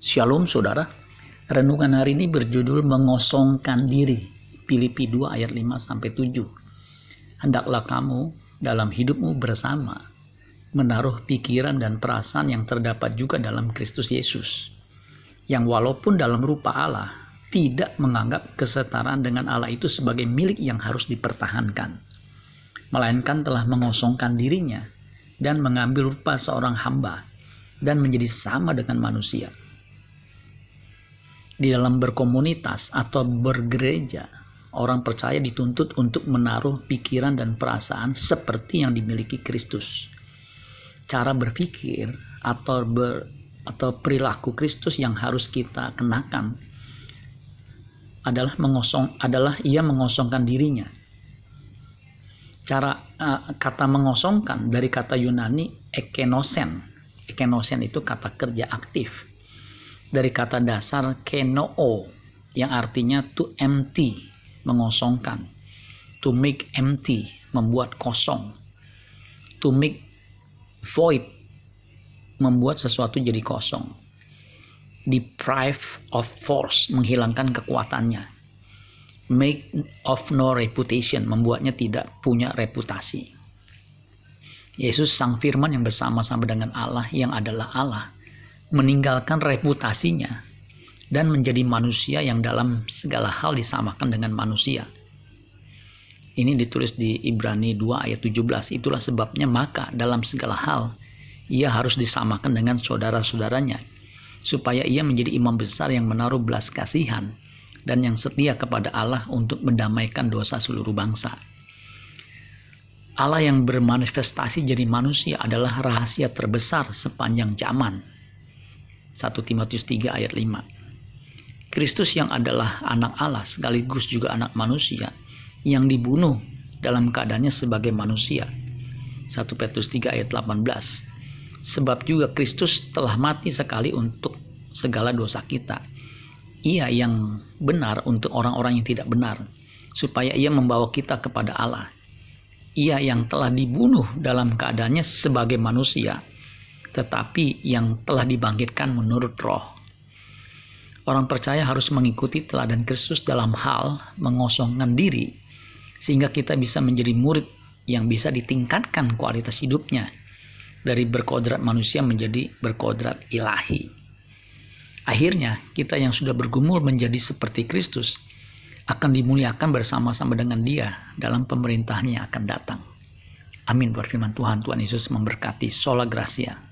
Shalom saudara. Renungan hari ini berjudul mengosongkan diri. Filipi 2 ayat 5 sampai 7. Hendaklah kamu dalam hidupmu bersama menaruh pikiran dan perasaan yang terdapat juga dalam Kristus Yesus. Yang walaupun dalam rupa Allah tidak menganggap kesetaraan dengan Allah itu sebagai milik yang harus dipertahankan. Melainkan telah mengosongkan dirinya dan mengambil rupa seorang hamba dan menjadi sama dengan manusia di dalam berkomunitas atau bergereja, orang percaya dituntut untuk menaruh pikiran dan perasaan seperti yang dimiliki Kristus. Cara berpikir atau ber, atau perilaku Kristus yang harus kita kenakan adalah mengosong adalah ia mengosongkan dirinya. Cara uh, kata mengosongkan dari kata Yunani ekenosen. Ekenosen itu kata kerja aktif dari kata dasar kenoo yang artinya to empty, mengosongkan. To make empty, membuat kosong. To make void, membuat sesuatu jadi kosong. Deprive of force, menghilangkan kekuatannya. Make of no reputation, membuatnya tidak punya reputasi. Yesus sang firman yang bersama-sama dengan Allah yang adalah Allah meninggalkan reputasinya dan menjadi manusia yang dalam segala hal disamakan dengan manusia. Ini ditulis di Ibrani 2 ayat 17. Itulah sebabnya maka dalam segala hal ia harus disamakan dengan saudara-saudaranya supaya ia menjadi imam besar yang menaruh belas kasihan dan yang setia kepada Allah untuk mendamaikan dosa seluruh bangsa. Allah yang bermanifestasi jadi manusia adalah rahasia terbesar sepanjang zaman 1 Timotius 3 ayat 5. Kristus yang adalah anak Allah sekaligus juga anak manusia yang dibunuh dalam keadaannya sebagai manusia. 1 Petrus 3 ayat 18. Sebab juga Kristus telah mati sekali untuk segala dosa kita. Ia yang benar untuk orang-orang yang tidak benar, supaya ia membawa kita kepada Allah. Ia yang telah dibunuh dalam keadaannya sebagai manusia, tetapi yang telah dibangkitkan menurut roh. Orang percaya harus mengikuti teladan Kristus dalam hal mengosongkan diri, sehingga kita bisa menjadi murid yang bisa ditingkatkan kualitas hidupnya dari berkodrat manusia menjadi berkodrat ilahi. Akhirnya, kita yang sudah bergumul menjadi seperti Kristus akan dimuliakan bersama-sama dengan Dia dalam pemerintahannya yang akan datang. Amin. Berfirman Tuhan, Tuhan Yesus memberkati. Sola Gracia.